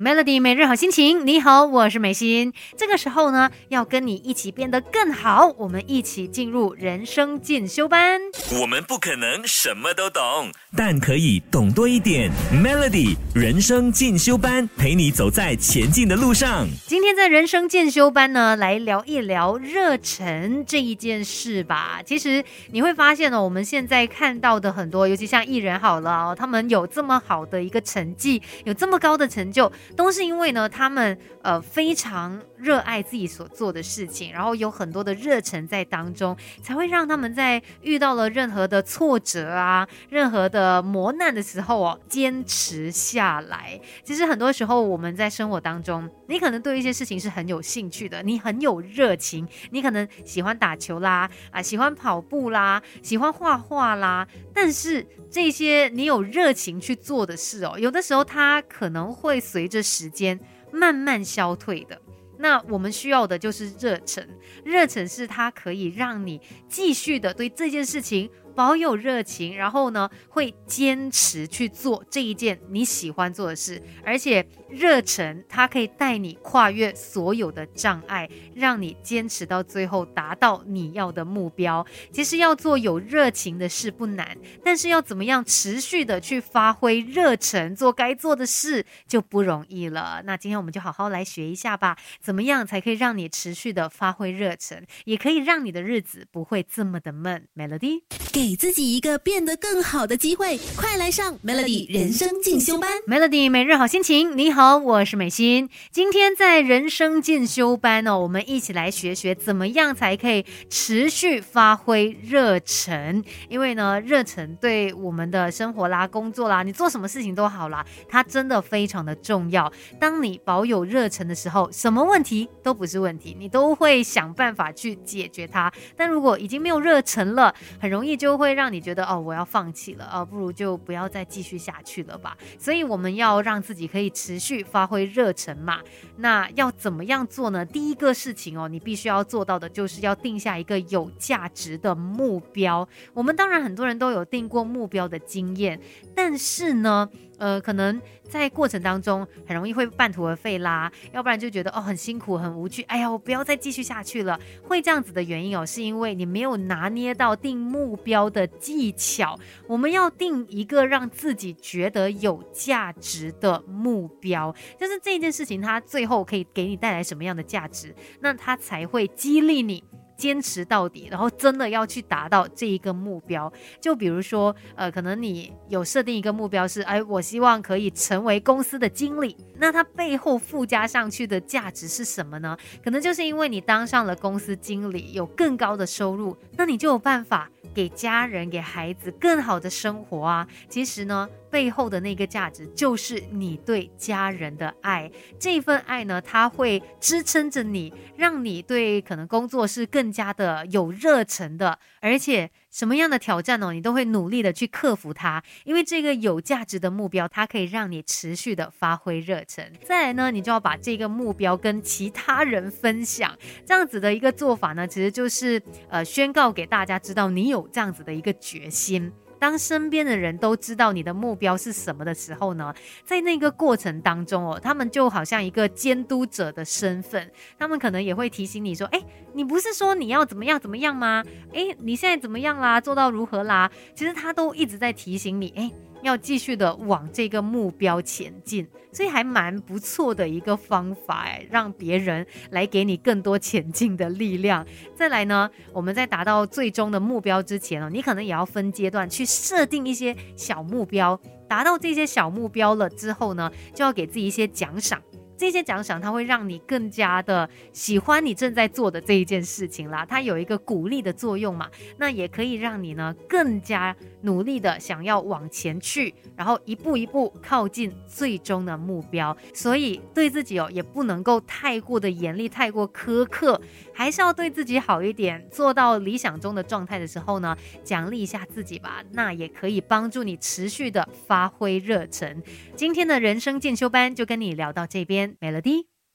Melody 每日好心情，你好，我是美心。这个时候呢，要跟你一起变得更好，我们一起进入人生进修班。我们不可能什么都懂，但可以懂多一点。Melody 人生进修班陪你走在前进的路上。今天在人生进修班呢，来聊一聊热忱这一件事吧。其实你会发现呢，我们现在看到的很多，尤其像艺人好了哦，他们有这么好的一个成绩，有这么高的成就。都是因为呢，他们呃非常热爱自己所做的事情，然后有很多的热忱在当中，才会让他们在遇到了任何的挫折啊、任何的磨难的时候哦，坚持下来。其实很多时候我们在生活当中，你可能对一些事情是很有兴趣的，你很有热情，你可能喜欢打球啦，啊喜欢跑步啦，喜欢画画啦，但是这些你有热情去做的事哦，有的时候它可能会随着时间慢慢消退的，那我们需要的就是热忱。热忱是它可以让你继续的对这件事情。保有热情，然后呢，会坚持去做这一件你喜欢做的事，而且热忱它可以带你跨越所有的障碍，让你坚持到最后，达到你要的目标。其实要做有热情的事不难，但是要怎么样持续的去发挥热忱，做该做的事就不容易了。那今天我们就好好来学一下吧，怎么样才可以让你持续的发挥热忱，也可以让你的日子不会这么的闷。Melody。给自己一个变得更好的机会，快来上 Melody 人生进修班。Melody 每日好心情，你好，我是美心。今天在人生进修班呢，我们一起来学学怎么样才可以持续发挥热忱。因为呢，热忱对我们的生活啦、工作啦，你做什么事情都好啦，它真的非常的重要。当你保有热忱的时候，什么问题都不是问题，你都会想办法去解决它。但如果已经没有热忱了，很容易就会让你觉得哦，我要放弃了哦，不如就不要再继续下去了吧。所以我们要让自己可以持续发挥热忱嘛。那要怎么样做呢？第一个事情哦，你必须要做到的就是要定下一个有价值的目标。我们当然很多人都有定过目标的经验，但是呢。呃，可能在过程当中很容易会半途而废啦，要不然就觉得哦很辛苦很无趣，哎呀我不要再继续下去了，会这样子的原因哦，是因为你没有拿捏到定目标的技巧。我们要定一个让自己觉得有价值的目标，就是这件事情它最后可以给你带来什么样的价值，那它才会激励你。坚持到底，然后真的要去达到这一个目标。就比如说，呃，可能你有设定一个目标是，哎，我希望可以成为公司的经理。那它背后附加上去的价值是什么呢？可能就是因为你当上了公司经理，有更高的收入，那你就有办法给家人、给孩子更好的生活啊。其实呢。背后的那个价值就是你对家人的爱，这份爱呢，它会支撑着你，让你对可能工作是更加的有热忱的，而且什么样的挑战呢，你都会努力的去克服它，因为这个有价值的目标，它可以让你持续的发挥热忱。再来呢，你就要把这个目标跟其他人分享，这样子的一个做法呢，其实就是呃宣告给大家知道你有这样子的一个决心。当身边的人都知道你的目标是什么的时候呢，在那个过程当中哦，他们就好像一个监督者的身份，他们可能也会提醒你说：“哎，你不是说你要怎么样怎么样吗？哎，你现在怎么样啦？做到如何啦？”其实他都一直在提醒你：“哎。”要继续的往这个目标前进，所以还蛮不错的一个方法哎，让别人来给你更多前进的力量。再来呢，我们在达到最终的目标之前哦，你可能也要分阶段去设定一些小目标，达到这些小目标了之后呢，就要给自己一些奖赏。这些奖赏，它会让你更加的喜欢你正在做的这一件事情啦，它有一个鼓励的作用嘛，那也可以让你呢更加努力的想要往前去，然后一步一步靠近最终的目标。所以对自己哦也不能够太过的严厉，太过苛刻，还是要对自己好一点。做到理想中的状态的时候呢，奖励一下自己吧，那也可以帮助你持续的发挥热忱。今天的人生进修班就跟你聊到这边。Melody。